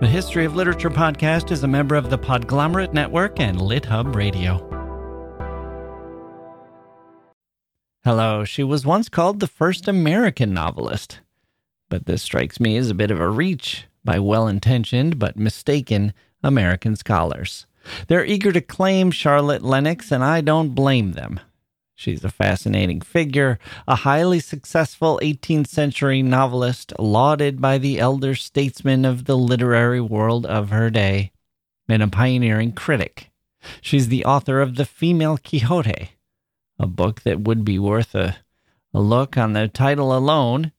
The History of Literature podcast is a member of the Podglomerate Network and LitHub Radio. Hello, she was once called the first American novelist, but this strikes me as a bit of a reach by well intentioned but mistaken American scholars. They're eager to claim Charlotte Lennox, and I don't blame them. She's a fascinating figure, a highly successful 18th century novelist, lauded by the elder statesmen of the literary world of her day, and a pioneering critic. She's the author of The Female Quixote, a book that would be worth a, a look on the title alone,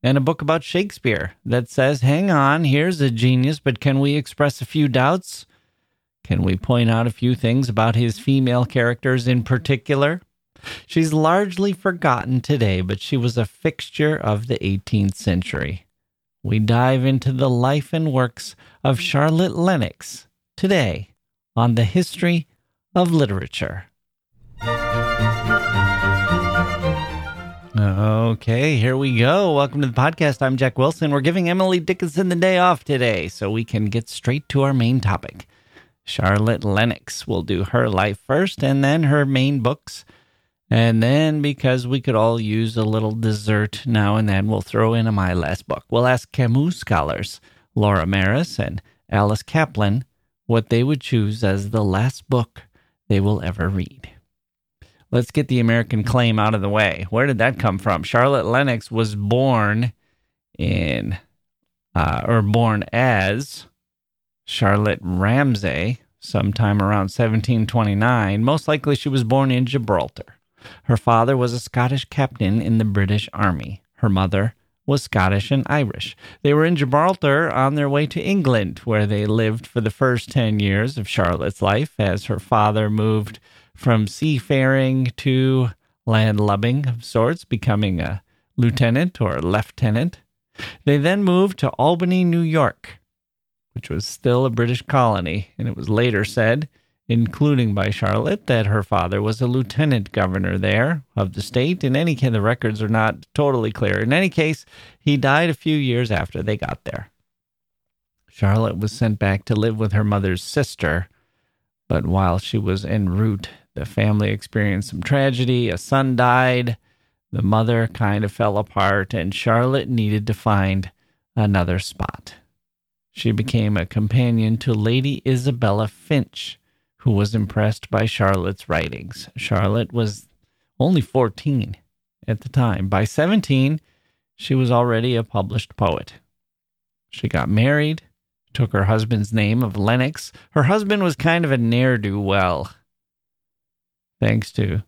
and a book about Shakespeare that says, hang on, here's a genius, but can we express a few doubts? Can we point out a few things about his female characters in particular? She's largely forgotten today, but she was a fixture of the 18th century. We dive into the life and works of Charlotte Lennox today on the history of literature. Okay, here we go. Welcome to the podcast. I'm Jacke Wilson. We're giving Emily Dickinson the day off today so we can get straight to our main topic. Charlotte Lennox will do her life first and then her main books. And then, because we could all use a little dessert now and then, we'll throw in a My Last Book. We'll ask Camus scholars, Laura Marris and Alice Kaplan, what they would choose as the last book they will ever read. Let's get the American claim out of the way. Where did that come from? Charlotte Lennox was born in, uh, or born as Charlotte Ramsay sometime around 1729. Most likely she was born in Gibraltar. Her father was a Scottish captain in the British Army. Her mother was Scottish and Irish. They were in Gibraltar on their way to England, where they lived for the first 10 years of Charlotte's life as her father moved from seafaring to landlubbing of sorts, becoming a lieutenant or lieutenant. They then moved to Albany, New York, which was still a British colony, and it was later said including by Charlotte, that her father was a lieutenant governor there of the state. In any case, the records are not totally clear. In any case, he died a few years after they got there. Charlotte was sent back to live with her mother's sister, but while she was en route, the family experienced some tragedy. A son died, the mother kind of fell apart, and Charlotte needed to find another spot. She became a companion to Lady Isabella Finch who was impressed by Charlotte's writings. Charlotte was only 14 at the time. By 17, she was already a published poet. She got married, took her husband's name of Lennox. Her husband was kind of a ne'er do well. Thanks to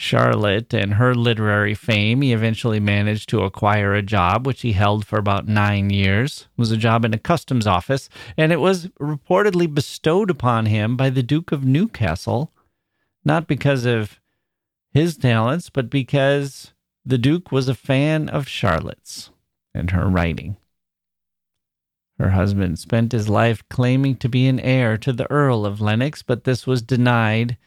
Charlotte and her literary fame, he eventually managed to acquire a job which he held for about nine years. It was a job in a customs office, and it was reportedly bestowed upon him by the Duke of Newcastle, not because of his talents, but because the Duke was a fan of Charlotte's and her writing. Her husband spent his life claiming to be an heir to the Earl of Lennox, but this was denied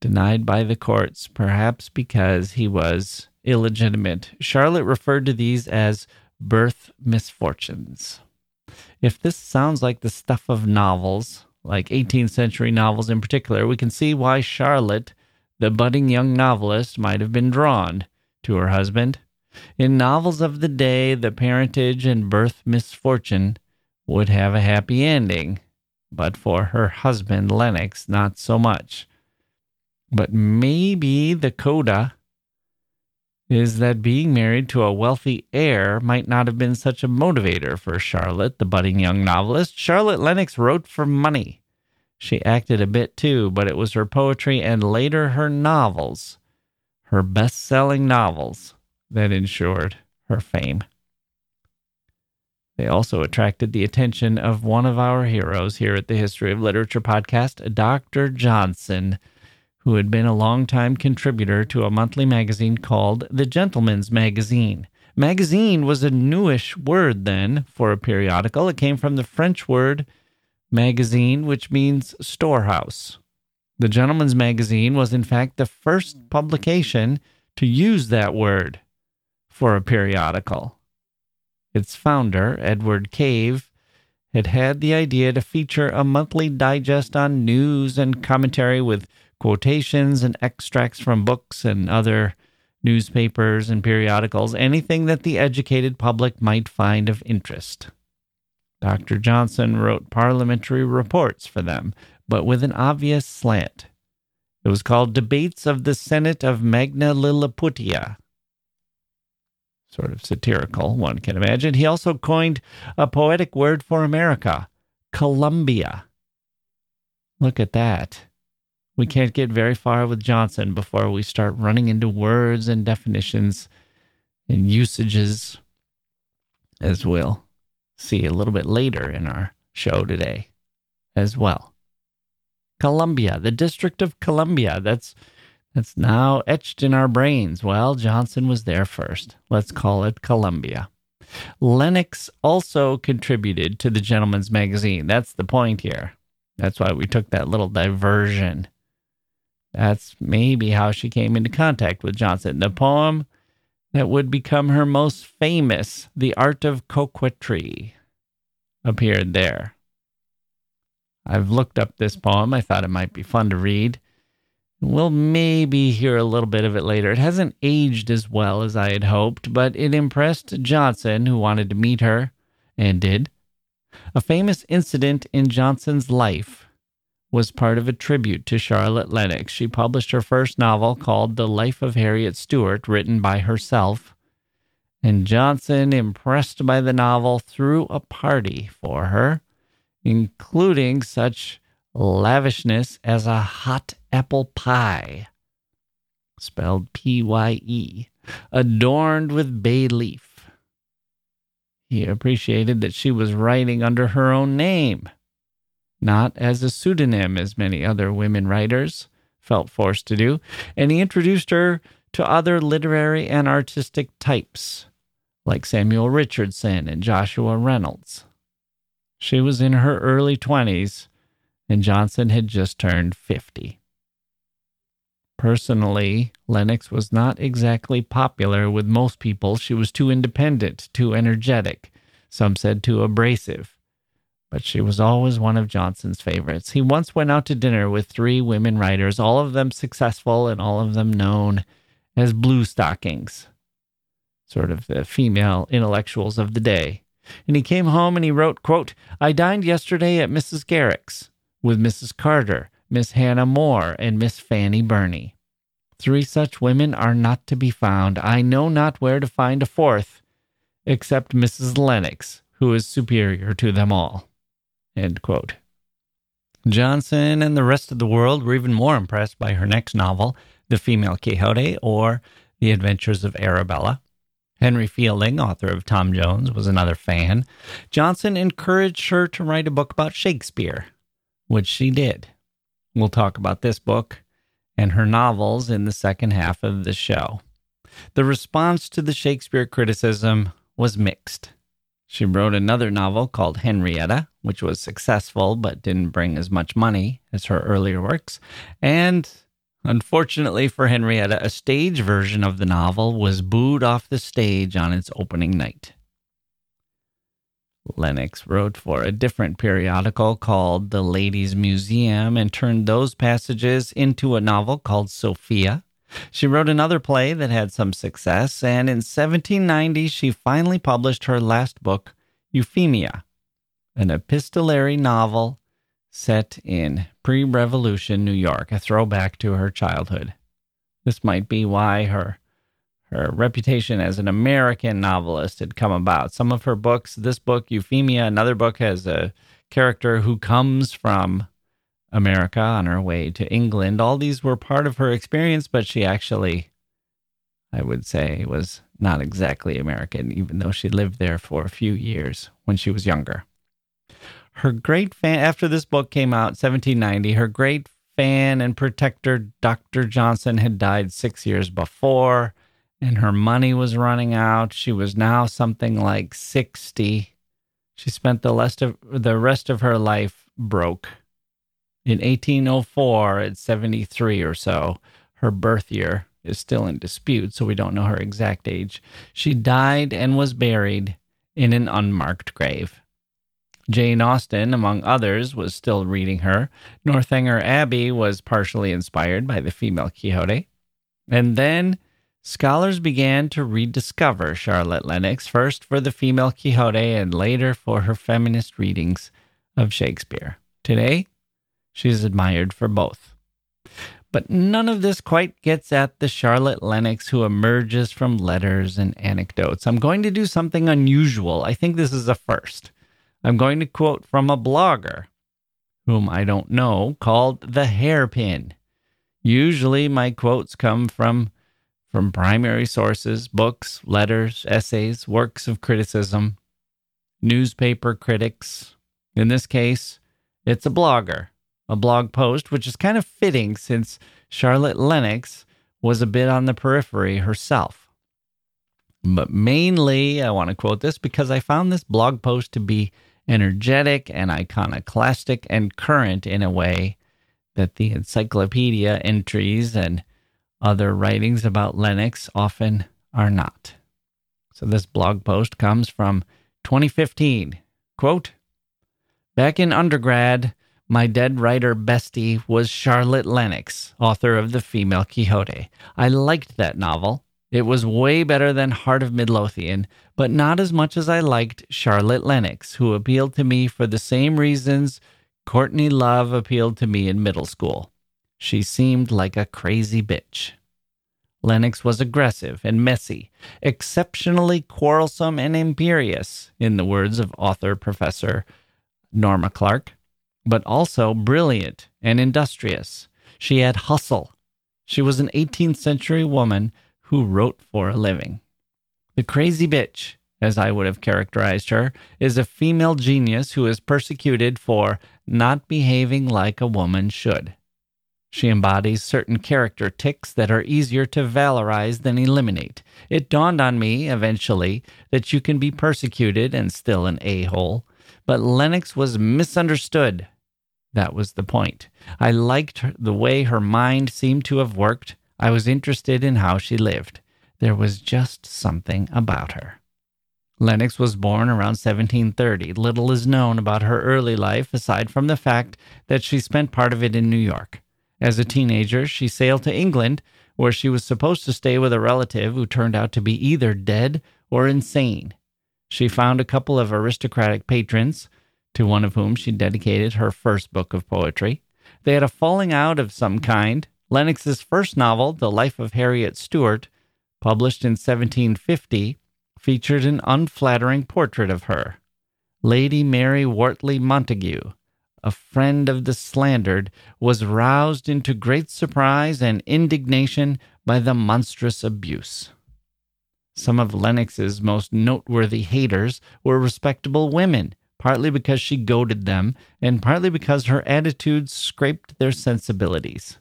denied by the courts, perhaps because he was illegitimate. Charlotte referred to these as birth misfortunes. If this sounds like the stuff of novels, like 18th century novels in particular, we can see why Charlotte, the budding young novelist, might have been drawn to her husband. In novels of the day, the parentage and birth misfortune would have a happy ending, but for her husband, Lennox, not so much. But maybe the coda is that being married to a wealthy heir might not have been such a motivator for Charlotte, the budding young novelist. Charlotte Lennox wrote for money. She acted a bit too, but it was her poetry and later her novels, her best selling novels, that ensured her fame. They also attracted the attention of one of our heroes here at the History of Literature podcast, Dr. Johnson who had been a longtime contributor to a monthly magazine called The Gentleman's Magazine. Magazine was a newish word then for a periodical. It came from the French word magazine, which means storehouse. The Gentleman's Magazine was, in fact, the first publication to use that word for a periodical. Its founder, Edward Cave, had had the idea to feature a monthly digest on news and commentary with quotations and extracts from books and other newspapers and periodicals, anything that the educated public might find of interest. Dr. Johnson wrote parliamentary reports for them, but with an obvious slant. It was called Debates of the Senate of Magna Lilliputia. Sort of satirical, one can imagine. He also coined a poetic word for America, Columbia. Look at that. We can't get very far with Johnson before we start running into words and definitions and usages, as we'll see a little bit later in our show today as well. Columbia, the District of Columbia, that's that's now etched in our brains. Well, Johnson was there first. Let's call it Columbia. Lennox also contributed to the Gentleman's Magazine. That's the point here. That's why we took that little diversion that's maybe how she came into contact with Johnson. The poem that would become her most famous, The Art of Coquetry, appeared there. I've looked up this poem. I thought it might be fun to read. We'll maybe hear a little bit of it later. It hasn't aged as well as I had hoped, but it impressed Johnson, who wanted to meet her, and did. A famous incident in Johnson's life was part of a tribute to Charlotte Lennox. She published her first novel called The Life of Harriet Stuart, written by herself. And Johnson, impressed by the novel, threw a party for her, including such lavishness as a hot apple pie, spelled P Y E, adorned with bay leaf. He appreciated that she was writing under her own name not as a pseudonym as many other women writers felt forced to do, and he introduced her to other literary and artistic types like Samuel Richardson and Joshua Reynolds. She was in her early 20s, and Johnson had just turned 50. Personally, Lennox was not exactly popular with most people. She was too independent, too energetic, some said too abrasive but she was always one of Johnson's favorites. He once went out to dinner with three women writers, all of them successful and all of them known as blue stockings, sort of the female intellectuals of the day. And he came home and he wrote, quote, I dined yesterday at Mrs. Garrick's with Mrs. Carter, Miss Hannah More, and Miss Fanny Burney. Three such women are not to be found. I know not where to find a fourth, except Mrs. Lennox, who is superior to them all. End quote. Johnson and the rest of the world were even more impressed by her next novel, The Female Quixote or The Adventures of Arabella. Henry Fielding, author of Tom Jones, was another fan. Johnson encouraged her to write a book about Shakespeare, which she did. We'll talk about this book and her novels in the second half of the show. The response to the Shakespeare criticism was mixed. She wrote another novel called Henrietta, which was successful but didn't bring as much money as her earlier works. And unfortunately for Henrietta, a stage version of the novel was booed off the stage on its opening night. Lennox wrote for a different periodical called The Ladies' Museum and turned those passages into a novel called Sophia. She wrote another play that had some success, and in 1790 she finally published her last book, Euphemia, an epistolary novel set in pre revolution New York, a throwback to her childhood. This might be why her her reputation as an American novelist had come about. Some of her books, this book, Euphemia, another book has a character who comes from America on her way to England. All these were part of her experience, but she actually, I would say, was not exactly American, even though she lived there for a few years when she was younger. Her great fan, after this book came out, 1790, her great fan and protector, Dr. Johnson, had died six years before, and her money was running out. She was now something like 60. She spent the rest of, the rest of her life broke in 1804, at 73 or so, her birth year is still in dispute, so we don't know her exact age. She died and was buried in an unmarked grave. Jane Austen, among others, was still reading her. Northanger Abbey was partially inspired by the female Quixote. And then scholars began to rediscover Charlotte Lennox, first for the female Quixote and later for her feminist readings of Shakespeare. Today, she is admired for both. But none of this quite gets at the Charlotte Lennox who emerges from letters and anecdotes. I'm going to do something unusual. I think this is a first. I'm going to quote from a blogger, whom I don't know, called The Hairpin. Usually my quotes come from from primary sources, books, letters, essays, works of criticism, newspaper critics. In this case, it's a blogger a blog post, which is kind of fitting since Charlotte Lennox was a bit on the periphery herself. But mainly, I want to quote this because I found this blog post to be energetic and iconoclastic and current in a way that the encyclopedia entries and other writings about Lennox often are not. So this blog post comes from 2015. Quote Back in undergrad, my dead writer bestie was Charlotte Lennox, author of The Female Quixote. I liked that novel. It was way better than Heart of Midlothian, but not as much as I liked Charlotte Lennox, who appealed to me for the same reasons Courtney Love appealed to me in middle school. She seemed like a crazy bitch. Lennox was aggressive and messy, exceptionally quarrelsome and imperious, in the words of author Professor Norma Clarke, but also brilliant and industrious. She had hustle. She was an 18th century woman who wrote for a living. The crazy bitch, as I would have characterized her, is a female genius who is persecuted for not behaving like a woman should. She embodies certain character tics that are easier to valorize than eliminate. It dawned on me, eventually, that you can be persecuted and still an a hole. But Lennox was misunderstood that was the point. I liked the way her mind seemed to have worked. I was interested in how she lived. There was just something about her. Lennox was born around 1730. Little is known about her early life aside from the fact that she spent part of it in New York. As a teenager, she sailed to England, where she was supposed to stay with a relative who turned out to be either dead or insane. She found a couple of aristocratic patrons to one of whom she dedicated her first book of poetry. They had a falling out of some kind. Lennox's first novel, The Life of Harriet Stuart, published in 1750, featured an unflattering portrait of her. Lady Mary Wortley Montagu, a friend of the slandered, was roused into great surprise and indignation by the monstrous abuse. Some of Lennox's most noteworthy haters were respectable women partly because she goaded them, and partly because her attitudes scraped their sensibilities.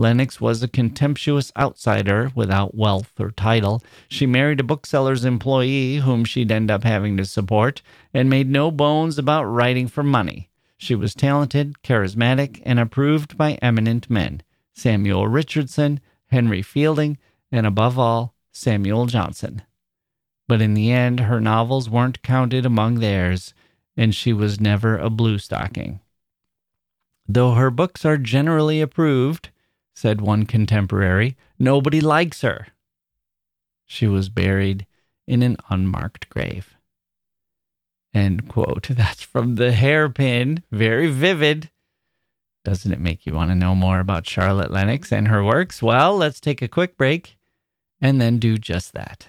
Lennox was a contemptuous outsider without wealth or title. She married a bookseller's employee whom she'd end up having to support, and made no bones about writing for money. She was talented, charismatic, and approved by eminent men Samuel Richardson, Henry Fielding, and above all, Samuel Johnson. But in the end, her novels weren't counted among theirs, and she was never a blue stocking. Though her books are generally approved, said one contemporary, nobody likes her. She was buried in an unmarked grave. End quote. That's from the hairpin. Very vivid. Doesn't it make you want to know more about Charlotte Lennox and her works? Well, let's take a quick break and then do just that.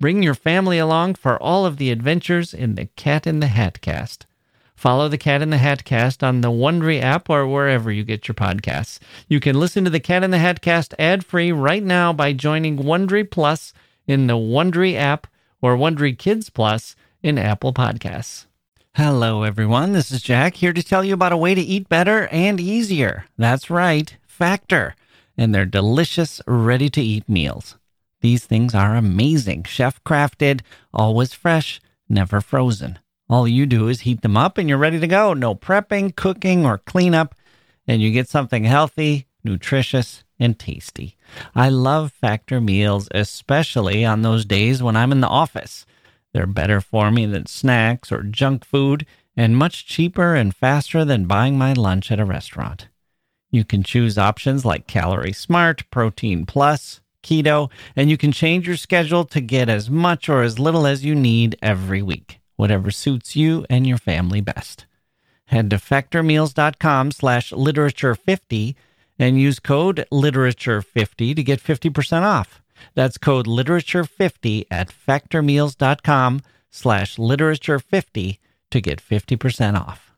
bring your family along for all of the adventures in the Cat in the Hat cast. Follow the Cat in the Hat cast on the Wondery app or wherever you get your podcasts. You can listen to the Cat in the Hat cast ad free right now by joining Wondery Plus in the Wondery app or Wondery Kids Plus in Apple Podcasts. Hello, everyone. This is Jacke here to tell you about a way to eat better and easier. That's right, Factor, and their delicious, ready to eat meals. These things are amazing, chef crafted, always fresh, never frozen. All you do is heat them up and you're ready to go. No prepping, cooking, or cleanup, and you get something healthy, nutritious, and tasty. I love Factor meals, especially on those days when I'm in the office. They're better for me than snacks or junk food and much cheaper and faster than buying my lunch at a restaurant. You can choose options like Calorie Smart, Protein Plus, Keto, and you can change your schedule to get as much or as little as you need every week, whatever suits you and your family best. Head to factormeals.com slash literature50 and use code literature50 to get 50% off. That's code literature50 at factormeals.com slash literature50 to get 50% off.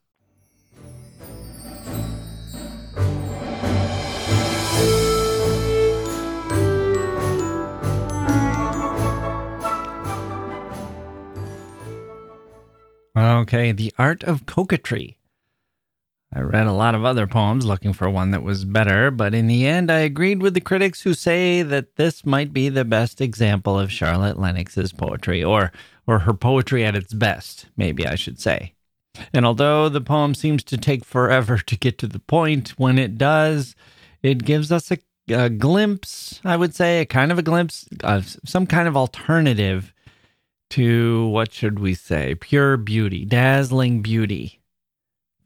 Okay, The Art of Coquetry I read a lot of other poems looking for one that was better, but in the end, I agreed with the critics who say that this might be the best example of Charlotte Lennox's poetry, or, or her poetry at its best, maybe I should say. And although the poem seems to take forever to get to the point, when it does, it gives us a, a glimpse, I would say, a kind of a glimpse of some kind of alternative to what should we say? Pure beauty, dazzling beauty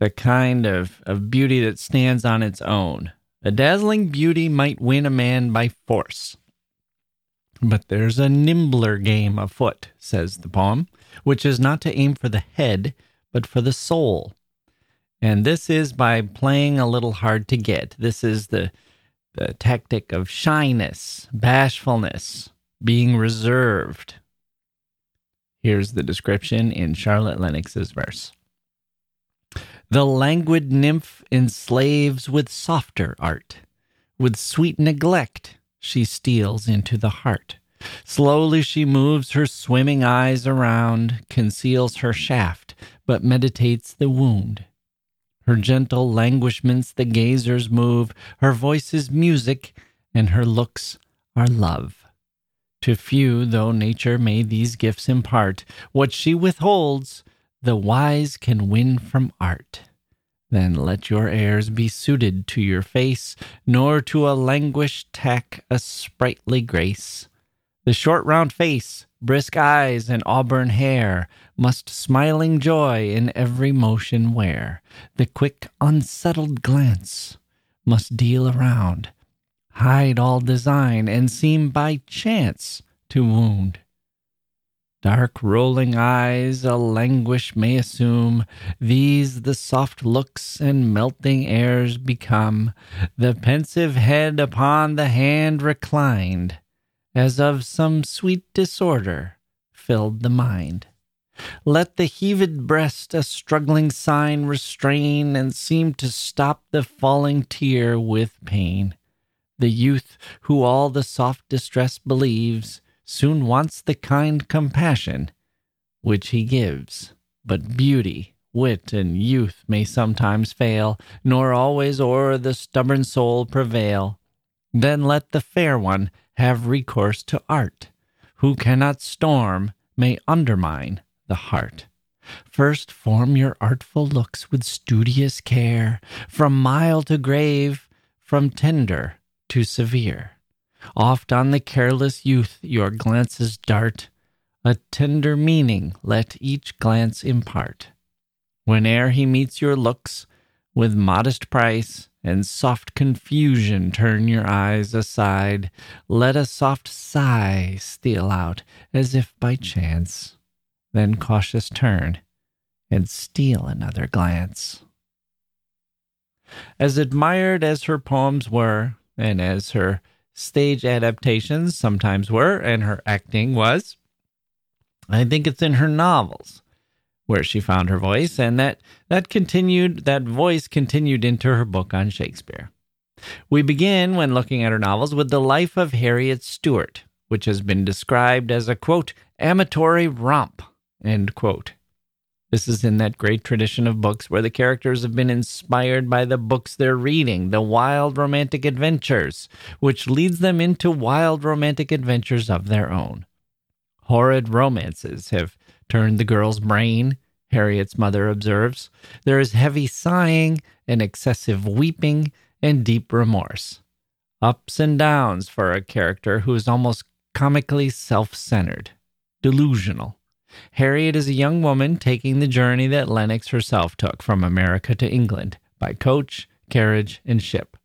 the kind of, of beauty that stands on its own. A dazzling beauty might win a man by force. But there's a nimbler game afoot, says the poem, which is not to aim for the head, but for the soul. And this is by playing a little hard to get. This is the, the tactic of shyness, bashfulness, being reserved. Here's the description in Charlotte Lennox's verse. The languid nymph enslaves with softer art. With sweet neglect she steals into the heart. Slowly she moves her swimming eyes around, conceals her shaft, but meditates the wound. Her gentle languishments the gazers move, her voice is music, and her looks are love. To few, though nature may these gifts impart, what she withholds the wise can win from art. Then let your airs be suited to your face, nor to a languished tack a sprightly grace. The short round face, brisk eyes, and auburn hair must smiling joy in every motion wear. The quick, unsettled glance must deal around, hide all design, and seem by chance to wound. Dark rolling eyes a languish may assume, These the soft looks and melting airs become, The pensive head upon the hand reclined, As of some sweet disorder filled the mind. Let the heaved breast a struggling sign restrain, And seem to stop the falling tear with pain. The youth who all the soft distress believes, soon wants the kind compassion which he gives. But beauty, wit, and youth may sometimes fail, nor always o'er the stubborn soul prevail. Then let the fair one have recourse to art, who cannot storm may undermine the heart. First form your artful looks with studious care, from mild to grave, from tender to severe. Oft on the careless youth your glances dart, a tender meaning let each glance impart. Whene'er he meets your looks with modest price, and soft confusion turn your eyes aside. Let a soft sigh steal out, as if by chance, then cautious turn and steal another glance. As admired as her poems were, and as her stage adaptations sometimes were, and her acting was, I think it's in her novels where she found her voice, and that that continued that voice continued into her book on Shakespeare. We begin when looking at her novels with the life of Harriet Stuart, which has been described as a quote amatory romp end quote. This is in that great tradition of books where the characters have been inspired by the books they're reading, the wild romantic adventures, which leads them into wild romantic adventures of their own. Horrid romances have turned the girl's brain, Harriet's mother observes. There is heavy sighing and excessive weeping and deep remorse. Ups and downs for a character who is almost comically self centered, delusional. Harriet is a young woman taking the journey that Lennox herself took from America to England by coach, carriage, and ship.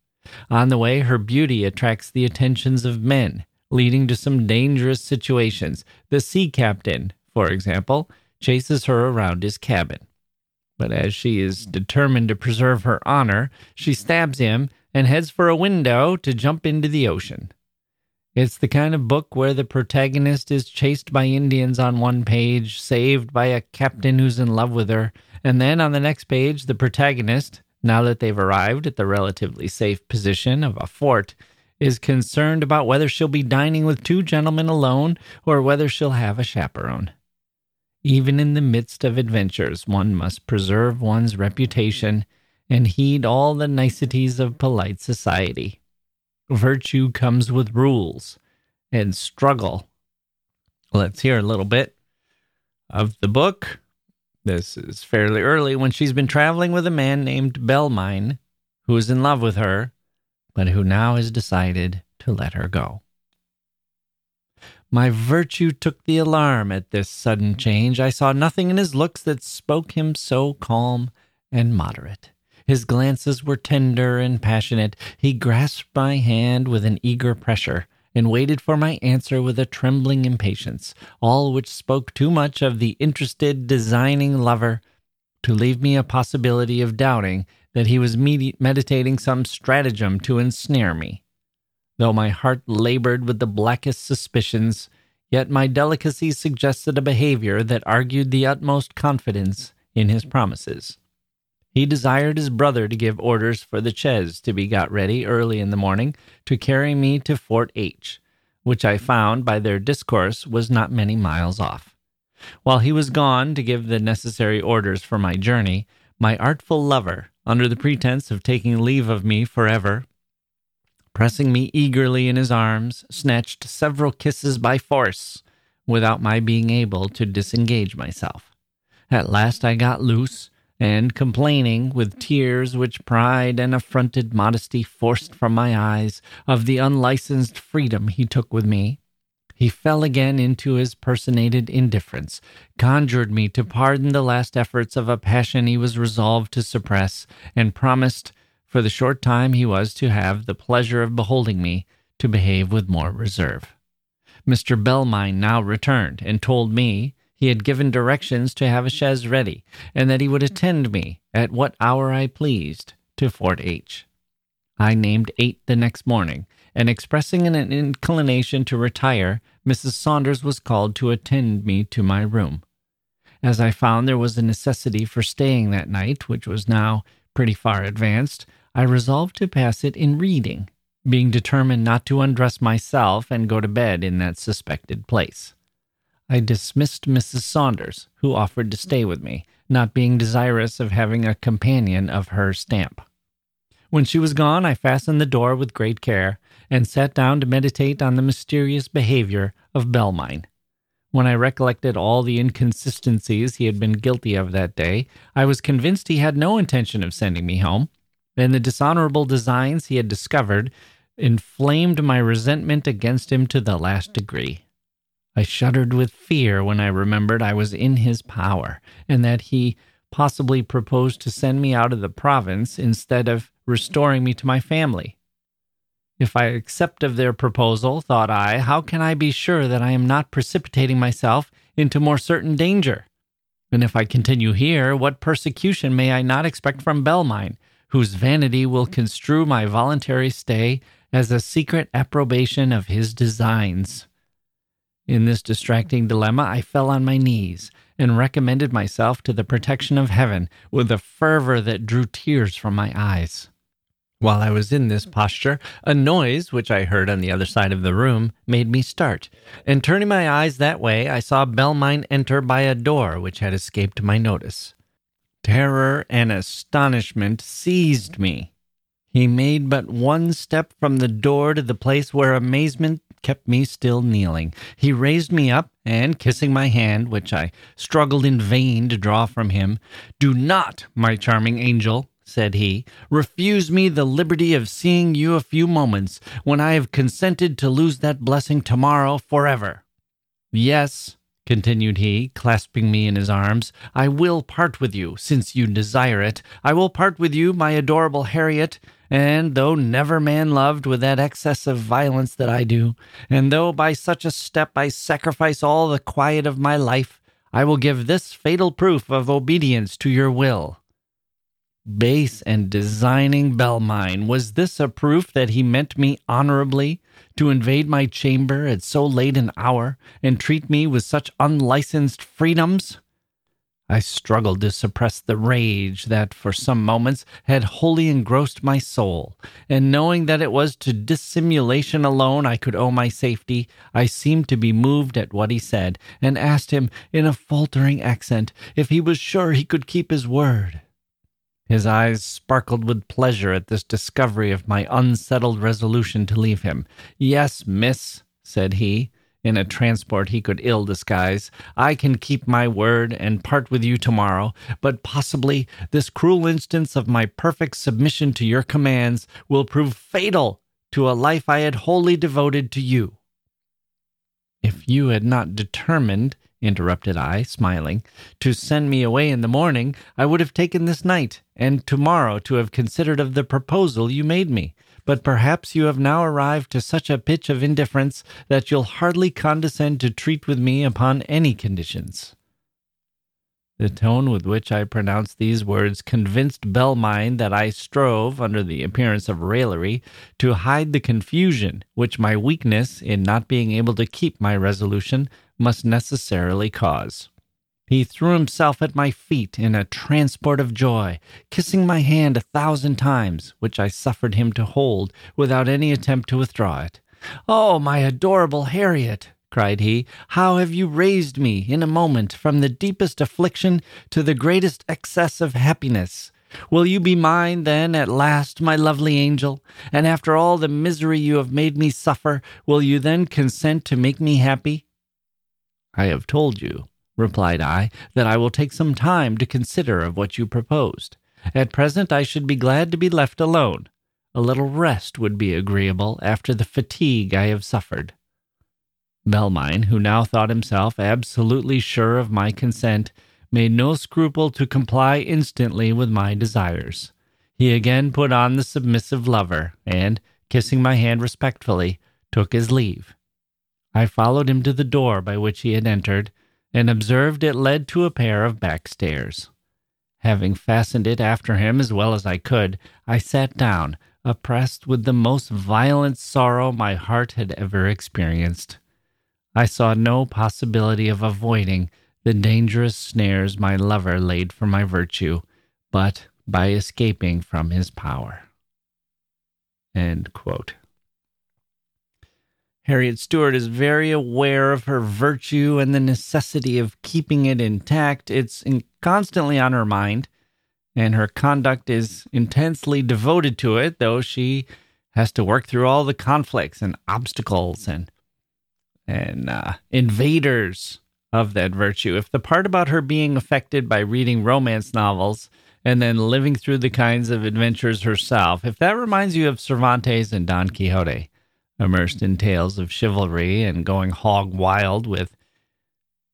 On the way, her beauty attracts the attentions of men, leading to some dangerous situations. The sea captain, for example, chases her around his cabin. But as she is determined to preserve her honor, she stabs him and heads for a window to jump into the ocean. It's the kind of book where the protagonist is chased by Indians on one page, saved by a captain who's in love with her, and then on the next page, the protagonist, now that they've arrived at the relatively safe position of a fort, is concerned about whether she'll be dining with two gentlemen alone or whether she'll have a chaperone. Even in the midst of adventures, one must preserve one's reputation and heed all the niceties of polite society. Virtue comes with rules and struggle. Let's hear a little bit of the book. This is fairly early when she's been traveling with a man named Belmine, who is in love with her, but who now has decided to let her go. My virtue took the alarm at this sudden change. I saw nothing in his looks that spoke him so calm and moderate. His glances were tender and passionate. He grasped my hand with an eager pressure and waited for my answer with a trembling impatience, all which spoke too much of the interested, designing lover to leave me a possibility of doubting that he was med- meditating some stratagem to ensnare me. Though my heart labored with the blackest suspicions, yet my delicacy suggested a behavior that argued the utmost confidence in his promises. He desired his brother to give orders for the chaise to be got ready early in the morning to carry me to Fort H, which I found by their discourse was not many miles off. While he was gone to give the necessary orders for my journey, my artful lover, under the pretense of taking leave of me forever, pressing me eagerly in his arms, snatched several kisses by force without my being able to disengage myself. At last I got loose and complaining with tears which pride and affronted modesty forced from my eyes of the unlicensed freedom he took with me, he fell again into his personated indifference, conjured me to pardon the last efforts of a passion he was resolved to suppress, and promised, for the short time he was to have the pleasure of beholding me, to behave with more reserve. Mr. Belmine now returned and told me he had given directions to have a chaise ready, and that he would attend me at what hour I pleased to Fort H. I named eight the next morning, and expressing an inclination to retire, Mrs. Saunders was called to attend me to my room. As I found there was a necessity for staying that night, which was now pretty far advanced, I resolved to pass it in reading, being determined not to undress myself and go to bed in that suspected place. I dismissed Mrs. Saunders, who offered to stay with me, not being desirous of having a companion of her stamp. When she was gone, I fastened the door with great care and sat down to meditate on the mysterious behavior of Belmine. When I recollected all the inconsistencies he had been guilty of that day, I was convinced he had no intention of sending me home, and the dishonorable designs he had discovered inflamed my resentment against him to the last degree. I shuddered with fear when I remembered I was in his power, and that he possibly proposed to send me out of the province instead of restoring me to my family. If I accept of their proposal, thought I, how can I be sure that I am not precipitating myself into more certain danger? And if I continue here, what persecution may I not expect from Belmine, whose vanity will construe my voluntary stay as a secret approbation of his designs? In this distracting dilemma, I fell on my knees and recommended myself to the protection of heaven with a fervor that drew tears from my eyes. While I was in this posture, a noise which I heard on the other side of the room made me start, and turning my eyes that way, I saw Belmine enter by a door which had escaped my notice. Terror and astonishment seized me. He made but one step from the door to the place where amazement kept me still kneeling. He raised me up, and kissing my hand, which I struggled in vain to draw from him, Do not, my charming angel, said he, refuse me the liberty of seeing you a few moments when I have consented to lose that blessing tomorrow forever. Yes, continued he, clasping me in his arms, I will part with you, since you desire it. I will part with you, my adorable Harriet, and though never man loved with that excess of violence that I do, and though by such a step I sacrifice all the quiet of my life, I will give this fatal proof of obedience to your will base and designing Belmine. Was this a proof that he meant me honorably to invade my chamber at so late an hour and treat me with such unlicensed freedoms? I struggled to suppress the rage that for some moments had wholly engrossed my soul, and knowing that it was to dissimulation alone I could owe my safety, I seemed to be moved at what he said, and asked him in a faltering accent if he was sure he could keep his word. His eyes sparkled with pleasure at this discovery of my unsettled resolution to leave him. Yes, miss, said he, in a transport he could ill disguise, I can keep my word and part with you tomorrow, but possibly this cruel instance of my perfect submission to your commands will prove fatal to a life I had wholly devoted to you. If you had not determined, interrupted I, smiling, to send me away in the morning, I would have taken this night and tomorrow to have considered of the proposal you made me. But perhaps you have now arrived to such a pitch of indifference that you'll hardly condescend to treat with me upon any conditions. The tone with which I pronounced these words convinced Belmine that I strove, under the appearance of raillery, to hide the confusion which my weakness in not being able to keep my resolution must necessarily cause. He threw himself at my feet in a transport of joy, kissing my hand a thousand times, which I suffered him to hold without any attempt to withdraw it. Oh, my adorable Harriet! cried he, how have you raised me in a moment from the deepest affliction to the greatest excess of happiness! Will you be mine, then, at last, my lovely angel? And after all the misery you have made me suffer, will you then consent to make me happy? I have told you, replied I, that I will take some time to consider of what you proposed. At present I should be glad to be left alone. A little rest would be agreeable after the fatigue I have suffered. Belmine, who now thought himself absolutely sure of my consent, made no scruple to comply instantly with my desires. He again put on the submissive lover, and, kissing my hand respectfully, took his leave. I followed him to the door by which he had entered, and observed it led to a pair of back stairs. Having fastened it after him as well as I could, I sat down, oppressed with the most violent sorrow my heart had ever experienced. I saw no possibility of avoiding the dangerous snares my lover laid for my virtue, but by escaping from his power. Harriet Stuart is very aware of her virtue and the necessity of keeping it intact. It's in, constantly on her mind, and her conduct is intensely devoted to it, though she has to work through all the conflicts and obstacles and and uh, invaders of that virtue. If the part about her being affected by reading romance novels and then living through the kinds of adventures herself, if that reminds you of Cervantes and Don Quixote, immersed in tales of chivalry and going hog wild with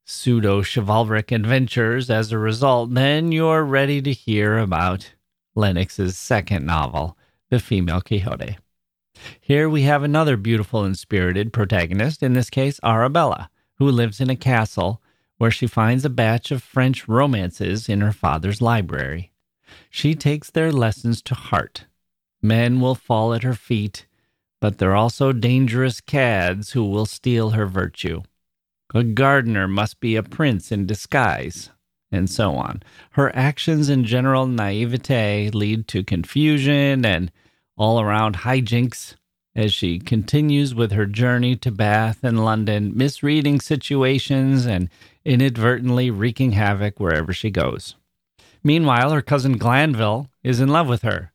pseudo chivalric adventures as a result, then you're ready to hear about Lennox's second novel, The Female Quixote. Here we have another beautiful and spirited protagonist, in this case, Arabella, who lives in a castle where she finds a batch of French romances in her father's library. She takes their lessons to heart. Men will fall at her feet, but they're also dangerous cads who will steal her virtue. A gardener must be a prince in disguise, and so on. Her actions and general naivete lead to confusion and all around hijinks as she continues with her journey to Bath and London, misreading situations and inadvertently wreaking havoc wherever she goes. Meanwhile, her cousin Glanville is in love with her.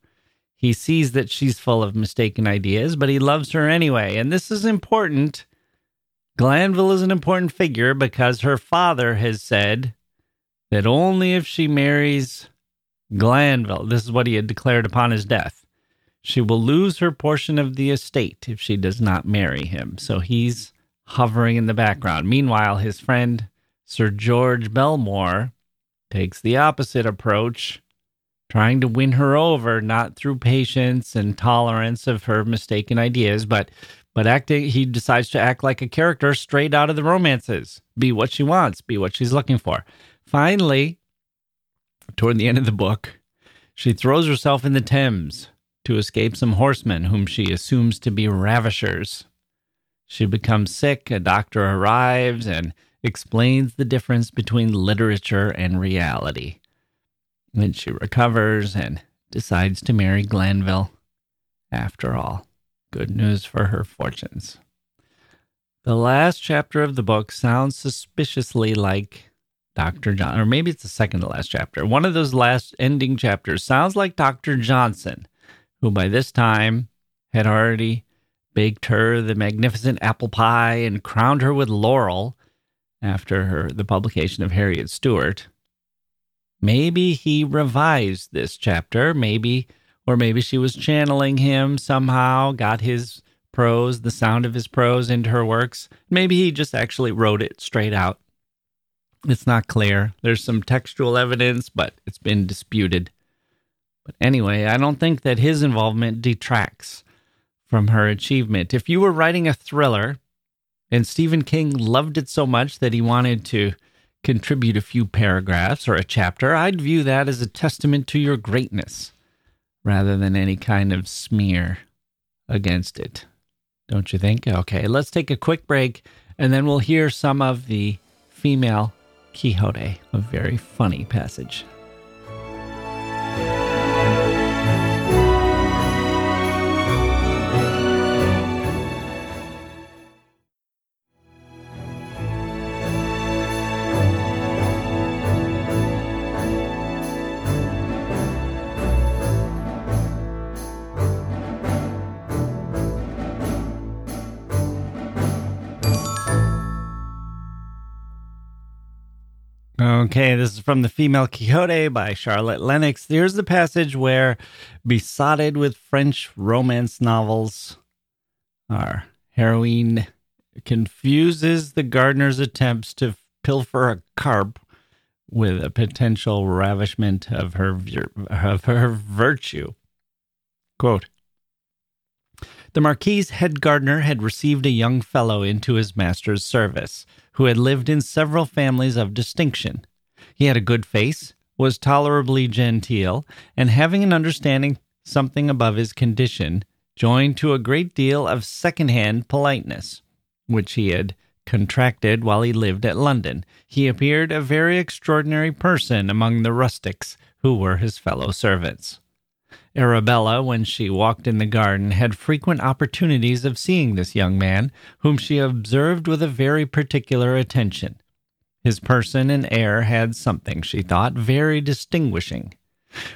He sees that she's full of mistaken ideas, but he loves her anyway. And this is important. Glanville is an important figure because her father has said that only if she marries Glanville, this is what he had declared upon his death, she will lose her portion of the estate if she does not marry him. So he's hovering in the background. Meanwhile, his friend Sir George Bellmour takes the opposite approach, trying to win her over, not through patience and tolerance of her mistaken ideas, but but acting he decides to act like a character straight out of the romances. Be what she wants, be what she's looking for. Finally, toward the end of the book, she throws herself in the Thames to escape some horsemen whom she assumes to be ravishers. She becomes sick, a doctor arrives and explains the difference between literature and reality. Then she recovers and decides to marry Glanville. After all, good news for her fortunes. The last chapter of the book sounds suspiciously like Dr. John, or maybe it's the second to last chapter. One of those last ending chapters sounds like Dr. Johnson who by this time had already baked her the magnificent apple pie and crowned her with laurel after her the publication of Harriet Stuart. Maybe he revised this chapter, maybe or maybe she was channeling him somehow, got his prose, the sound of his prose into her works. Maybe he just actually wrote it straight out. It's not clear. There's some textual evidence, but it's been disputed. But anyway, I don't think that his involvement detracts from her achievement. If you were writing a thriller and Stephen King loved it so much that he wanted to contribute a few paragraphs or a chapter, I'd view that as a testament to your greatness rather than any kind of smear against it. Don't you think? Okay, let's take a quick break and then we'll hear some of the female Quixote, a very funny passage. Okay, this is from The Female Quixote by Charlotte Lennox. Here's the passage where, besotted with French romance novels, our heroine confuses the gardener's attempts to pilfer a carp with a potential ravishment of her of her virtue. Quote The Marquis's head gardener had received a young fellow into his master's service, who had lived in several families of distinction. He had a good face, was tolerably genteel, and having an understanding something above his condition, joined to a great deal of second-hand politeness, which he had contracted while he lived at London, he appeared a very extraordinary person among the rustics who were his fellow servants. Arabella, when she walked in the garden, had frequent opportunities of seeing this young man, whom she observed with a very particular attention. His person and air had something, she thought, very distinguishing.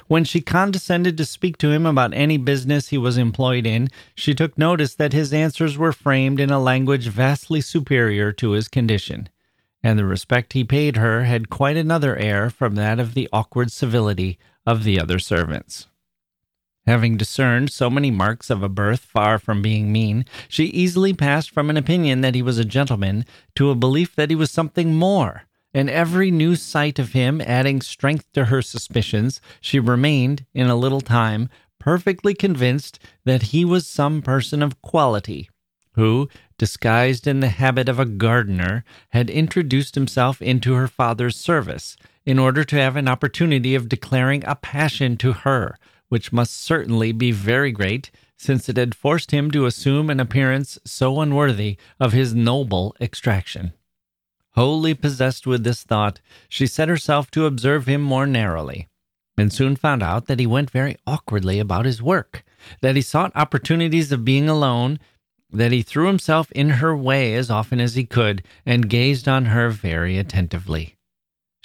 When she condescended to speak to him about any business he was employed in, she took notice that his answers were framed in a language vastly superior to his condition, and the respect he paid her had quite another air from that of the awkward civility of the other servants. Having discerned so many marks of a birth far from being mean, she easily passed from an opinion that he was a gentleman to a belief that he was something more, and every new sight of him adding strength to her suspicions, she remained, in a little time, perfectly convinced that he was some person of quality, who, disguised in the habit of a gardener, had introduced himself into her father's service in order to have an opportunity of declaring a passion to her, which must certainly be very great, since it had forced him to assume an appearance so unworthy of his noble extraction. Wholly possessed with this thought, she set herself to observe him more narrowly, and soon found out that he went very awkwardly about his work, that he sought opportunities of being alone, that he threw himself in her way as often as he could, and gazed on her very attentively.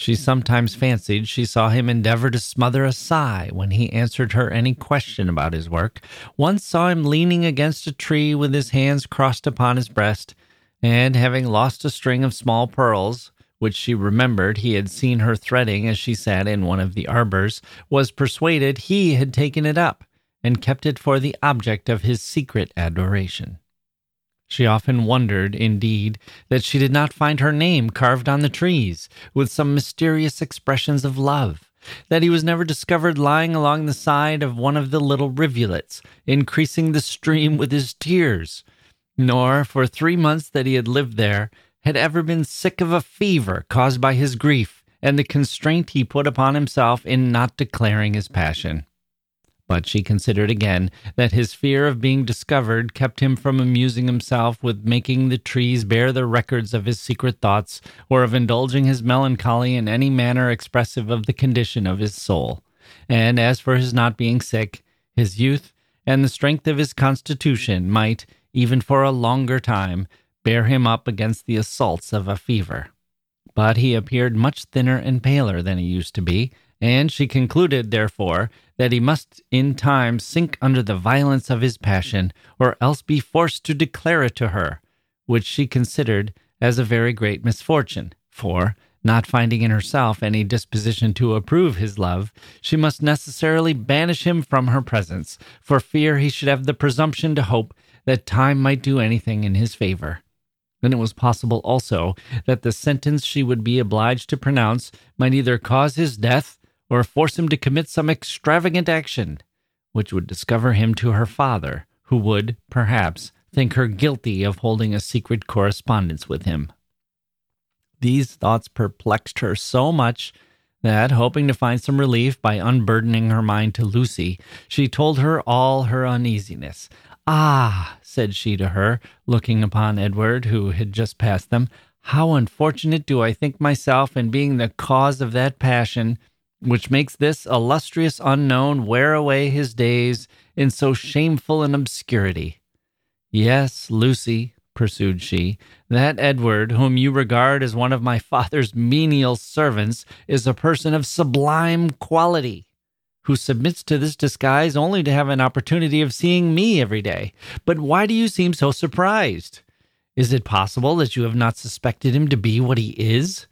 She sometimes fancied she saw him endeavor to smother a sigh when he answered her any question about his work, once saw him leaning against a tree with his hands crossed upon his breast, and having lost a string of small pearls, which she remembered he had seen her threading as she sat in one of the arbors, was persuaded he had taken it up and kept it for the object of his secret adoration. She often wondered, indeed, that she did not find her name carved on the trees with some mysterious expressions of love, that he was never discovered lying along the side of one of the little rivulets, increasing the stream with his tears, nor for three months that he had lived there had ever been sick of a fever caused by his grief and the constraint he put upon himself in not declaring his passion. But she considered again that his fear of being discovered kept him from amusing himself with making the trees bear the records of his secret thoughts, or of indulging his melancholy in any manner expressive of the condition of his soul. And as for his not being sick, his youth and the strength of his constitution might, even for a longer time, bear him up against the assaults of a fever. But he appeared much thinner and paler than he used to be, and she concluded, therefore, that he must in time sink under the violence of his passion, or else be forced to declare it to her, which she considered as a very great misfortune, for, not finding in herself any disposition to approve his love, she must necessarily banish him from her presence, for fear he should have the presumption to hope that time might do anything in his favor. Then it was possible also that the sentence she would be obliged to pronounce might either cause his death or force him to commit some extravagant action which would discover him to her father, who would, perhaps, think her guilty of holding a secret correspondence with him. These thoughts perplexed her so much that, hoping to find some relief by unburdening her mind to Lucy, she told her all her uneasiness. Ah, said she to her, looking upon Edward, who had just passed them, how unfortunate do I think myself in being the cause of that passion which makes this illustrious unknown wear away his days in so shameful an obscurity. Yes, Lucy, pursued she, that Edward, whom you regard as one of my father's menial servants, is a person of sublime quality, who submits to this disguise only to have an opportunity of seeing me every day. But why do you seem so surprised? Is it possible that you have not suspected him to be what he is?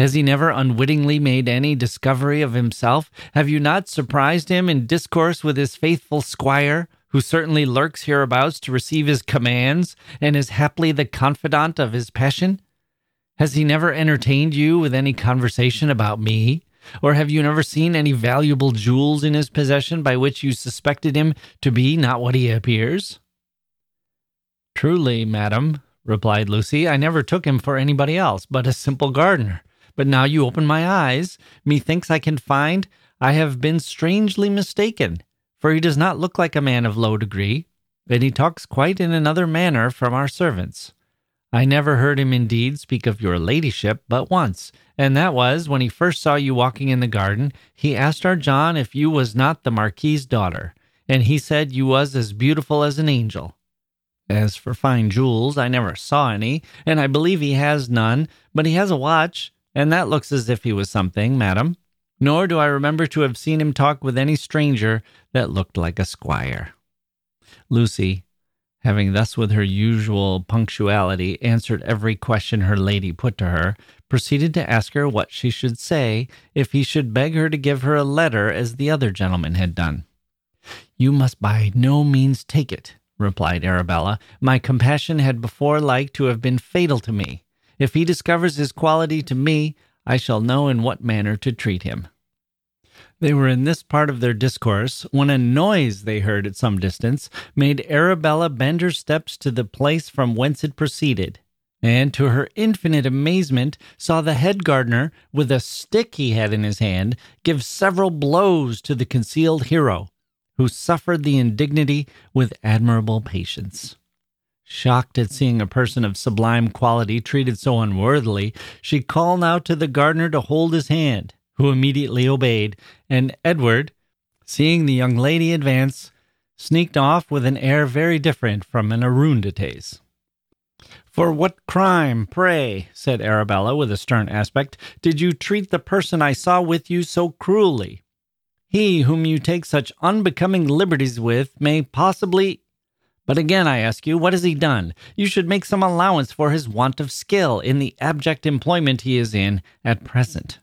Has he never unwittingly made any discovery of himself? Have you not surprised him in discourse with his faithful squire, who certainly lurks hereabouts to receive his commands, and is haply the confidant of his passion? Has he never entertained you with any conversation about me? Or have you never seen any valuable jewels in his possession by which you suspected him to be not what he appears? Truly, madam, replied Lucy, I never took him for anybody else but a simple gardener but now you open my eyes, methinks I can find I have been strangely mistaken, for he does not look like a man of low degree, and he talks quite in another manner from our servants. I never heard him indeed speak of your ladyship but once, and that was when he first saw you walking in the garden. He asked our John if you was not the Marquis's daughter, and he said you was as beautiful as an angel. As for fine jewels, I never saw any, and I believe he has none, but he has a watch, and that looks as if he was something, madam. Nor do I remember to have seen him talk with any stranger that looked like a squire. Lucy, having thus with her usual punctuality answered every question her lady put to her, proceeded to ask her what she should say if he should beg her to give her a letter as the other gentleman had done. You must by no means take it, replied Arabella. My compassion had before like to have been fatal to me. If he discovers his quality to me, I shall know in what manner to treat him. They were in this part of their discourse when a noise they heard at some distance made Arabella bend her steps to the place from whence it proceeded, and to her infinite amazement saw the head gardener, with a stick he had in his hand, give several blows to the concealed hero, who suffered the indignity with admirable patience. Shocked at seeing a person of sublime quality treated so unworthily, she called out to the gardener to hold his hand who immediately obeyed, and Edward, seeing the young lady advance, sneaked off with an air very different from an Oroondates. For what crime, pray, said Arabella with a stern aspect, did you treat the person I saw with you so cruelly? He whom you take such unbecoming liberties with may possibly. But again, I ask you, what has he done? You should make some allowance for his want of skill in the abject employment he is in at present.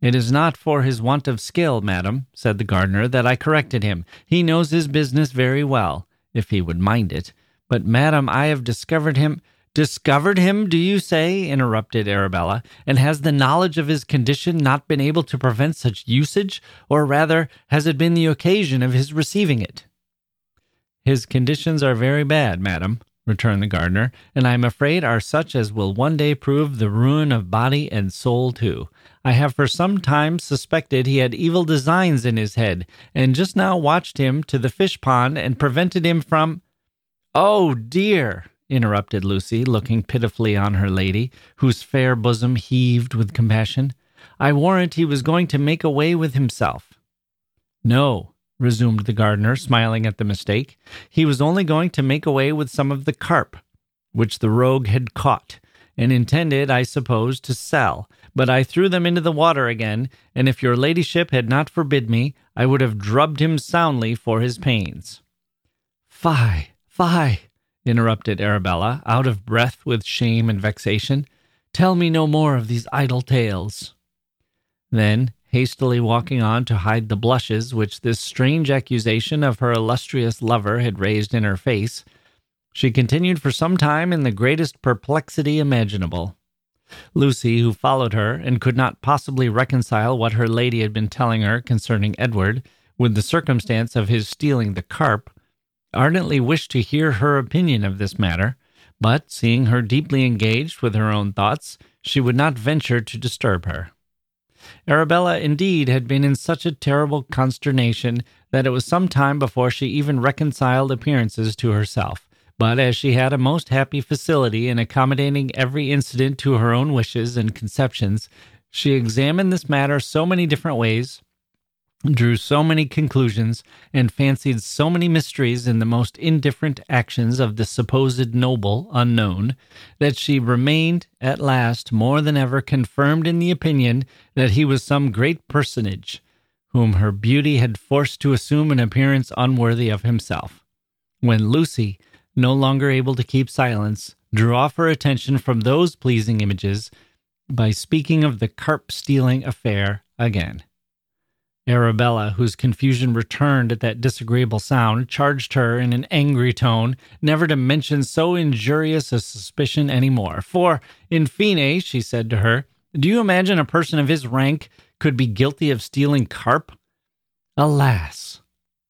It is not for his want of skill, madam, said the gardener, that I corrected him. He knows his business very well, if he would mind it. But, madam, I have discovered him. Discovered him, do you say? interrupted Arabella. And has the knowledge of his condition not been able to prevent such usage? Or rather, has it been the occasion of his receiving it? His conditions are very bad, madam, returned the gardener, and I am afraid are such as will one day prove the ruin of body and soul too. I have for some time suspected he had evil designs in his head, and just now watched him to the fish pond and prevented him from. Oh, dear! interrupted Lucy, looking pitifully on her lady, whose fair bosom heaved with compassion. I warrant he was going to make away with himself. No, resumed the gardener, smiling at the mistake. He was only going to make away with some of the carp, which the rogue had caught, and intended, I suppose, to sell. But I threw them into the water again, and if your ladyship had not forbid me, I would have drubbed him soundly for his pains. Fie, fie, interrupted Arabella, out of breath with shame and vexation. Tell me no more of these idle tales. Then, hastily walking on to hide the blushes which this strange accusation of her illustrious lover had raised in her face, she continued for some time in the greatest perplexity imaginable. Lucy, who followed her and could not possibly reconcile what her lady had been telling her concerning Edward with the circumstance of his stealing the carp, ardently wished to hear her opinion of this matter, but seeing her deeply engaged with her own thoughts, she would not venture to disturb her. Arabella, indeed, had been in such a terrible consternation that it was some time before she even reconciled appearances to herself. But as she had a most happy facility in accommodating every incident to her own wishes and conceptions, she examined this matter so many different ways drew so many conclusions, and fancied so many mysteries in the most indifferent actions of the supposed noble unknown, that she remained at last more than ever confirmed in the opinion that he was some great personage, whom her beauty had forced to assume an appearance unworthy of himself. When Lucy, no longer able to keep silence, drew off her attention from those pleasing images by speaking of the carp stealing affair again. Arabella, whose confusion returned at that disagreeable sound, charged her in an angry tone never to mention so injurious a suspicion any more. For, in fine, she said to her, do you imagine a person of his rank could be guilty of stealing carp? Alas,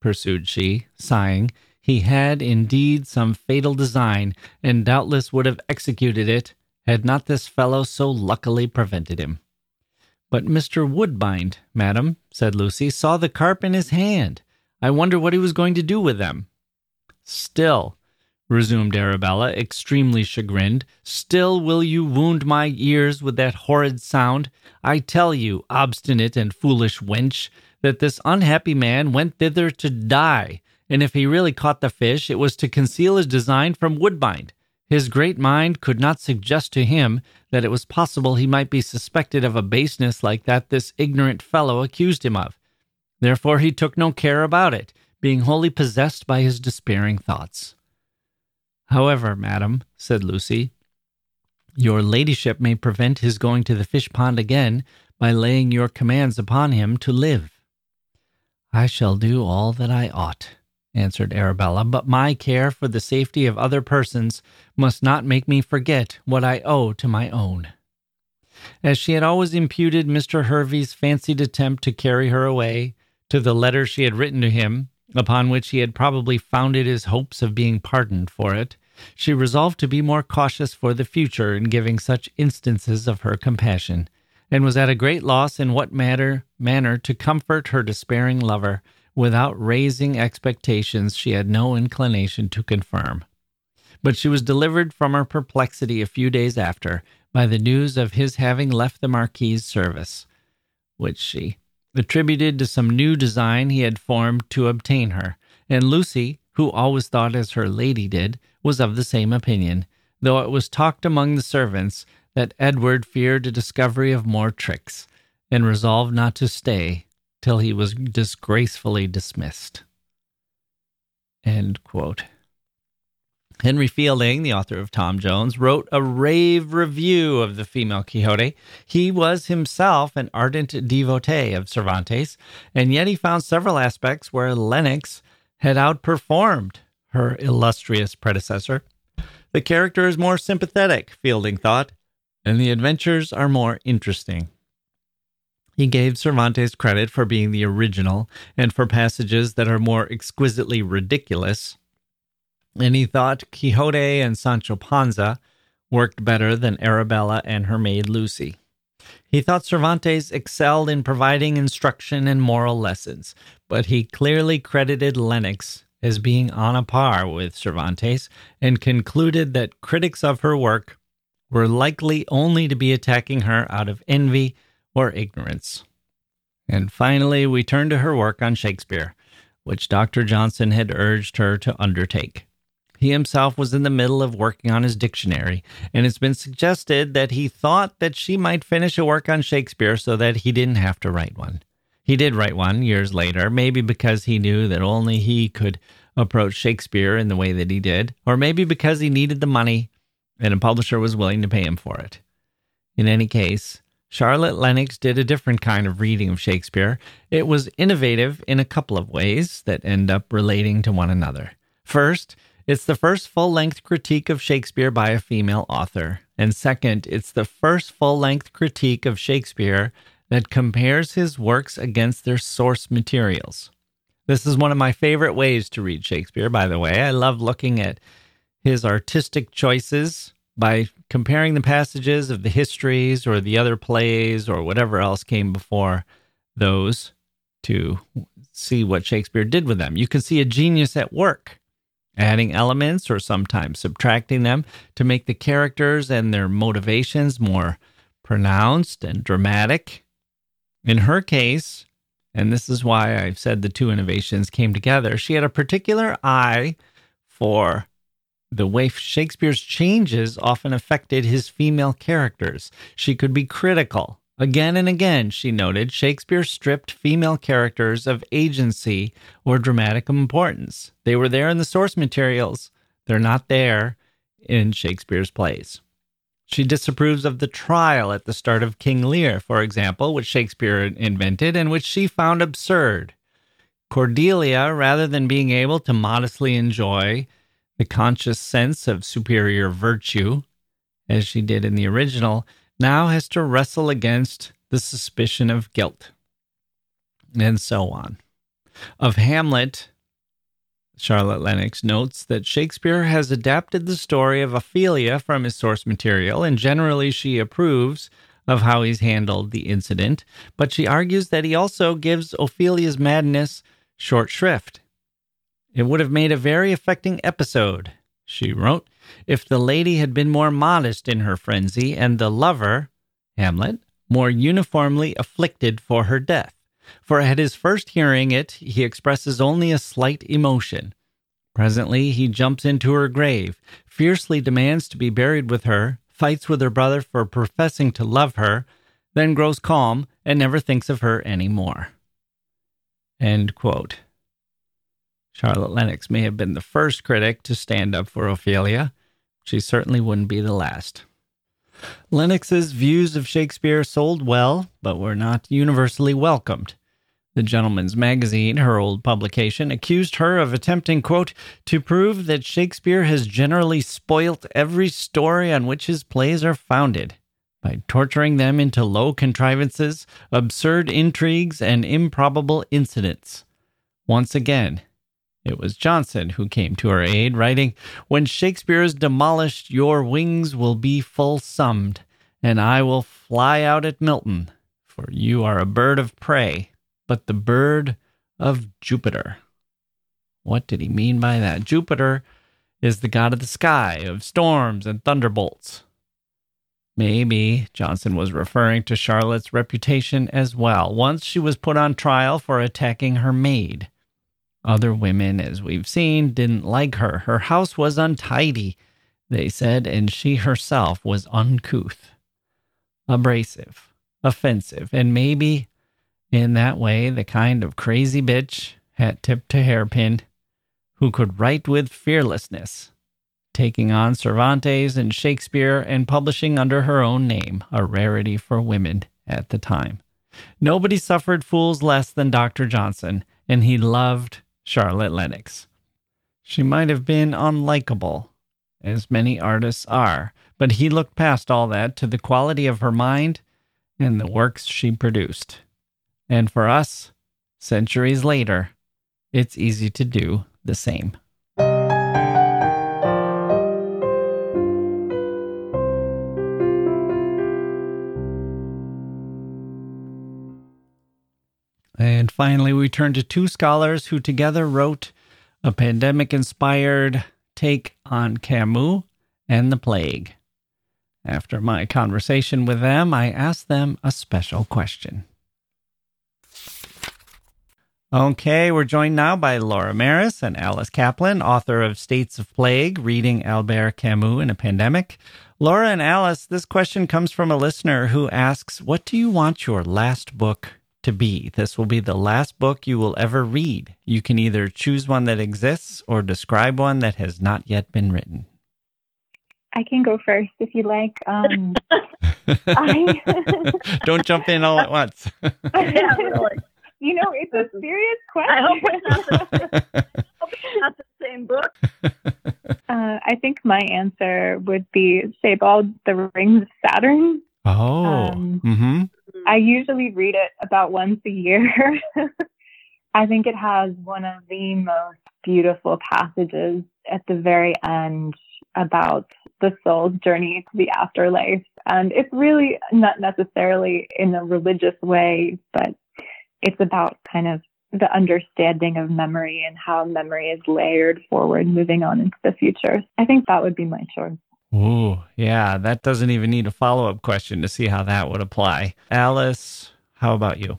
pursued she, sighing, he had indeed some fatal design, and doubtless would have executed it had not this fellow so luckily prevented him. But Mr. Woodbine, madam, said Lucy, saw the carp in his hand. I wonder what he was going to do with them. Still, resumed Arabella, extremely chagrined, still will you wound my ears with that horrid sound? I tell you, obstinate and foolish wench, that this unhappy man went thither to die, and if he really caught the fish, it was to conceal his design from Woodbine. His great mind could not suggest to him that it was possible he might be suspected of a baseness like that this ignorant fellow accused him of. Therefore he took no care about it, being wholly possessed by his despairing thoughts. However, madam, said Lucy, your ladyship may prevent his going to the fish pond again by laying your commands upon him to live. I shall do all that I ought, answered Arabella, but my care for the safety of other persons must not make me forget what I owe to my own. as she had always imputed Mr. Hervey's fancied attempt to carry her away to the letter she had written to him, upon which he had probably founded his hopes of being pardoned for it, she resolved to be more cautious for the future in giving such instances of her compassion, and was at a great loss in what matter, manner to comfort her despairing lover without raising expectations she had no inclination to confirm. But she was delivered from her perplexity a few days after by the news of his having left the Marquis's service, which she attributed to some new design he had formed to obtain her, and Lucy, who always thought as her lady did, was of the same opinion, though it was talked among the servants that Edward feared a discovery of more tricks, and resolved not to stay till he was disgracefully dismissed. End quote. Henry Fielding, the author of Tom Jones, wrote a rave review of the female Quixote. He was himself an ardent devotee of Cervantes, and yet he found several aspects where Lennox had outperformed her illustrious predecessor. The character is more sympathetic, Fielding thought, and the adventures are more interesting. He gave Cervantes credit for being the original and for passages that are more exquisitely ridiculous and he thought Quixote and Sancho Panza worked better than Arabella and her maid Lucy. He thought Cervantes excelled in providing instruction and moral lessons, but he clearly credited Lennox as being on a par with Cervantes and concluded that critics of her work were likely only to be attacking her out of envy or ignorance. And finally, we turn to her work on Shakespeare, which Dr. Johnson had urged her to undertake. He himself was in the middle of working on his dictionary, and it's been suggested that he thought that she might finish a work on Shakespeare so that he didn't have to write one. He did write one years later, maybe because he knew that only he could approach Shakespeare in the way that he did, or maybe because he needed the money and a publisher was willing to pay him for it. In any case, Charlotte Lennox did a different kind of reading of Shakespeare. It was innovative in a couple of ways that end up relating to one another. First, it's the first full length critique of Shakespeare by a female author. And second, it's the first full length critique of Shakespeare that compares his works against their source materials. This is one of my favorite ways to read Shakespeare, by the way. I love looking at his artistic choices by comparing the passages of the histories or the other plays or whatever else came before those to see what Shakespeare did with them. You can see a genius at work adding elements or sometimes subtracting them to make the characters and their motivations more pronounced and dramatic. In her case, and this is why I've said the two innovations came together, she had a particular eye for the way Shakespeare's changes often affected his female characters. She could be critical Again and again, she noted, Shakespeare stripped female characters of agency or dramatic importance. They were there in the source materials, they're not there in Shakespeare's plays. She disapproves of the trial at the start of King Lear, for example, which Shakespeare invented and which she found absurd. Cordelia, rather than being able to modestly enjoy the conscious sense of superior virtue, as she did in the original, now has to wrestle against the suspicion of guilt, and so on. Of Hamlet, Charlotte Lennox notes that Shakespeare has adapted the story of Ophelia from his source material, and generally she approves of how he's handled the incident, but she argues that he also gives Ophelia's madness short shrift. It would have made a very affecting episode, she wrote, if the lady had been more modest in her frenzy, and the lover, Hamlet, more uniformly afflicted for her death. For at his first hearing it, he expresses only a slight emotion. Presently, he jumps into her grave, fiercely demands to be buried with her, fights with her brother for professing to love her, then grows calm and never thinks of her any more. End quote. Charlotte Lennox may have been the first critic to stand up for Ophelia. She certainly wouldn't be the last. Lennox's views of Shakespeare sold well, but were not universally welcomed. The Gentleman's Magazine, her old publication, accused her of attempting, quote, to prove that Shakespeare has generally spoilt every story on which his plays are founded. by torturing them into low contrivances, absurd intrigues, and improbable incidents. Once again, it was Johnson who came to her aid, writing, When Shakespeare is demolished, your wings will be full summed, and I will fly out at Milton, for you are a bird of prey, but the bird of Jupiter. What did he mean by that? Jupiter is the god of the sky, of storms and thunderbolts. Maybe Johnson was referring to Charlotte's reputation as well. Once she was put on trial for attacking her maid. Other women, as we've seen, didn't like her. Her house was untidy, they said, and she herself was uncouth, abrasive, offensive, and maybe in that way the kind of crazy bitch, hat tipped to hairpin, who could write with fearlessness, taking on Cervantes and Shakespeare and publishing under her own name, a rarity for women at the time. Nobody suffered fools less than Dr. Johnson, and he loved Charlotte Lennox. She might have been unlikable, as many artists are, but he looked past all that to the quality of her mind and the works she produced. And for us, centuries later, it's easy to do the same. And finally, we turn to two scholars who together wrote a pandemic inspired take on Camus and the plague. After my conversation with them, I asked them a special question. Okay, we're joined now by Laura Marris and Alice Kaplan, author of States of Plague, reading Albert Camus in a Pandemic. Laura and Alice, this question comes from a listener who asks, What do you want your last book to be? This will be the last book you will ever read. You can either choose one that exists or describe one that has not yet been written. I can go first if you like. Um, I... Don't jump in all at once. You know, it's a serious question. I hope it's not the, not the same book. Uh, I think my answer would be Sebald, The Rings of Saturn. Oh. Um, mm-hmm. I mm-hmm. usually read it about once a year. I think it has one of the most beautiful passages at the very end about the soul's journey to the afterlife. And it's really not necessarily in a religious way, but it's about kind of the understanding of memory and how memory is layered forward moving on into the future. I think that would be my choice. Ooh, yeah, that doesn't even need a follow up question to see how that would apply. Alice, how about you?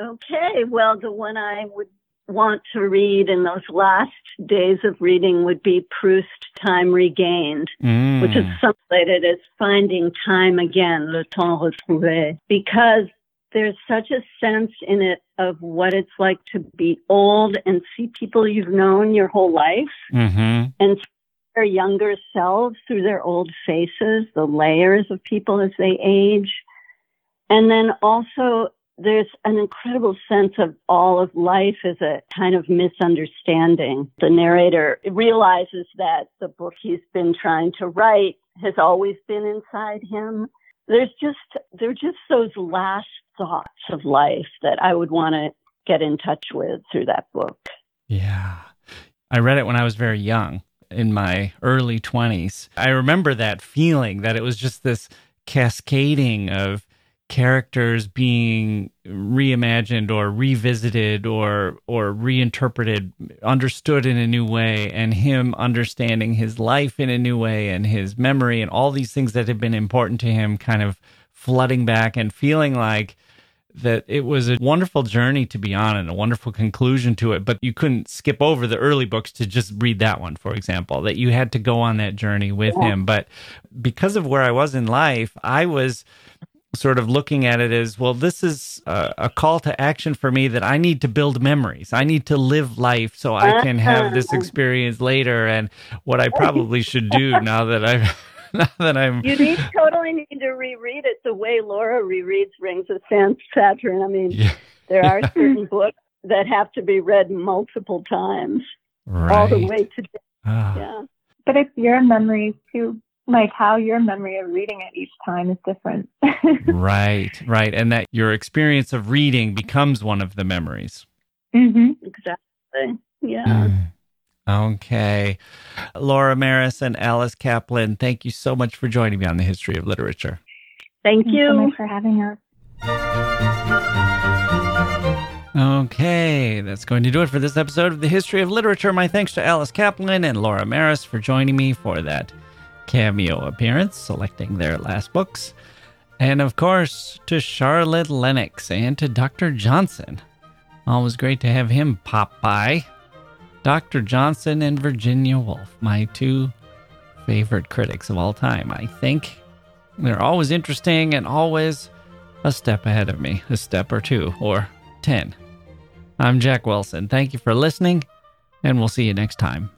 Okay, well, the one I would want to read in those last days of reading would be Proust Time Regained, mm. which is translated as Finding Time Again, Le Temps Retrouvé, because there's such a sense in it of what it's like to be old and see people you've known your whole life mm-hmm. and their younger selves through their old faces, the layers of people as they age. And then also there's an incredible sense of all of life as a kind of misunderstanding. The narrator realizes that the book he's been trying to write has always been inside him. There's just, they're just those last thoughts of life that I would want to get in touch with through that book. Yeah. I read it when I was very young, in my early 20s. I remember that feeling that it was just this cascading of characters being reimagined or revisited or or reinterpreted understood in a new way and him understanding his life in a new way and his memory and all these things that had been important to him kind of flooding back and feeling like that it was a wonderful journey to be on and a wonderful conclusion to it, but you couldn't skip over the early books to just read that one, for example, that you had to go on that journey with yeah. him. But because of where I was in life, I was sort of looking at it as well, this is a, a, call to action for me that I need to build memories. I need to live life so I can have this uh-huh. experience later. And what I probably should do now that I've now that I'm. You need totally need to reread it the way Laura rereads Rings of Saturn. I mean, yeah. there are certain books that have to be read multiple times, right. all the way to. Ah. Yeah. But it's your memories too, like how your memory of reading it each time is different. right, right. And that your experience of reading becomes one of the memories. Mm-hmm. Exactly. Yeah. Mm. Okay. Laura Marris and Alice Kaplan, thank you so much for joining me on the history of literature. Thank you. so much for having us. Okay, that's going to do it for this episode of the History of Literature. My thanks to Alice Kaplan and Laura Marris for joining me for that cameo appearance, selecting their last books. And of course, to Charlotte Lennox and to Dr. Johnson. Always great to have him pop by. Dr. Johnson and Virginia Woolf, my two favorite critics of all time. I think they're always interesting and always a step ahead of me, a step or two, or 10. I'm Jacke Wilson. Thank you for listening, and we'll see you next time.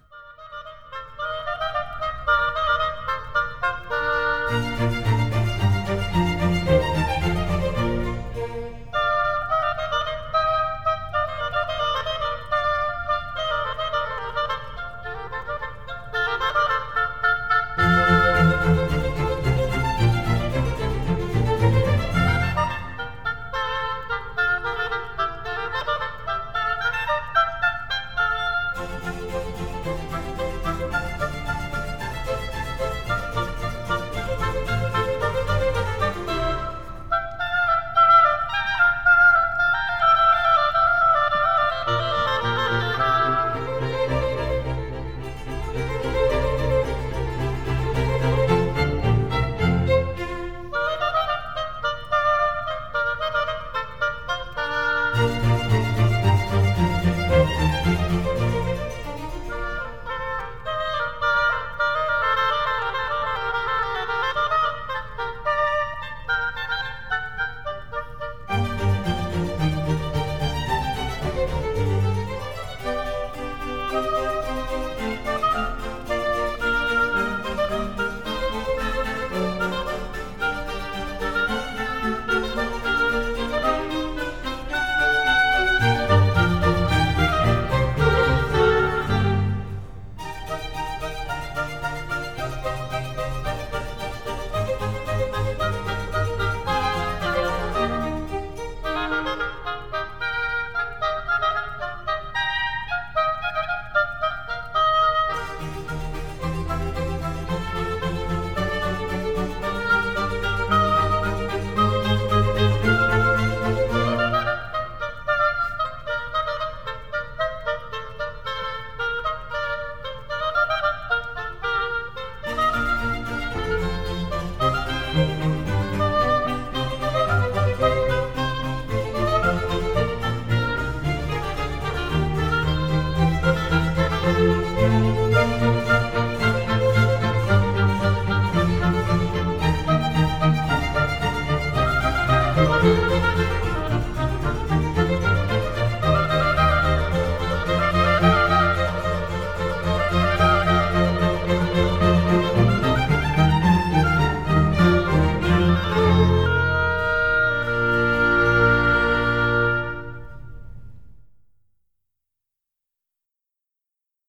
Thank